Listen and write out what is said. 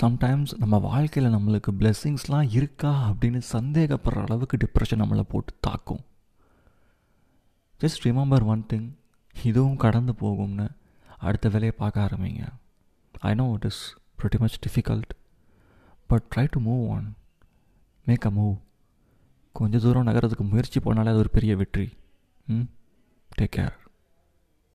Sometimes நம்ம வாழ்க்கையில் நம்மளுக்கு பிளெஸ்ஸிங்ஸ்லாம் இருக்கா அப்படின்னு சந்தேகப்படுற அளவுக்கு டிப்ரெஷன் நம்மளை போட்டு தாக்கும். ஜஸ்ட் ரிமெம்பர் ஒன் திங் இதுவும் கடந்து போகும்னு அடுத்த வேலையை பார்க்க ஆரம்பிங்க. I know it is pretty much difficult but try to move on make a move கொஞ்ச தூரம் நகரத்துக்கு முயற்சி பண்ணாலே அது ஒரு பெரிய வெற்றி. ம்? Take care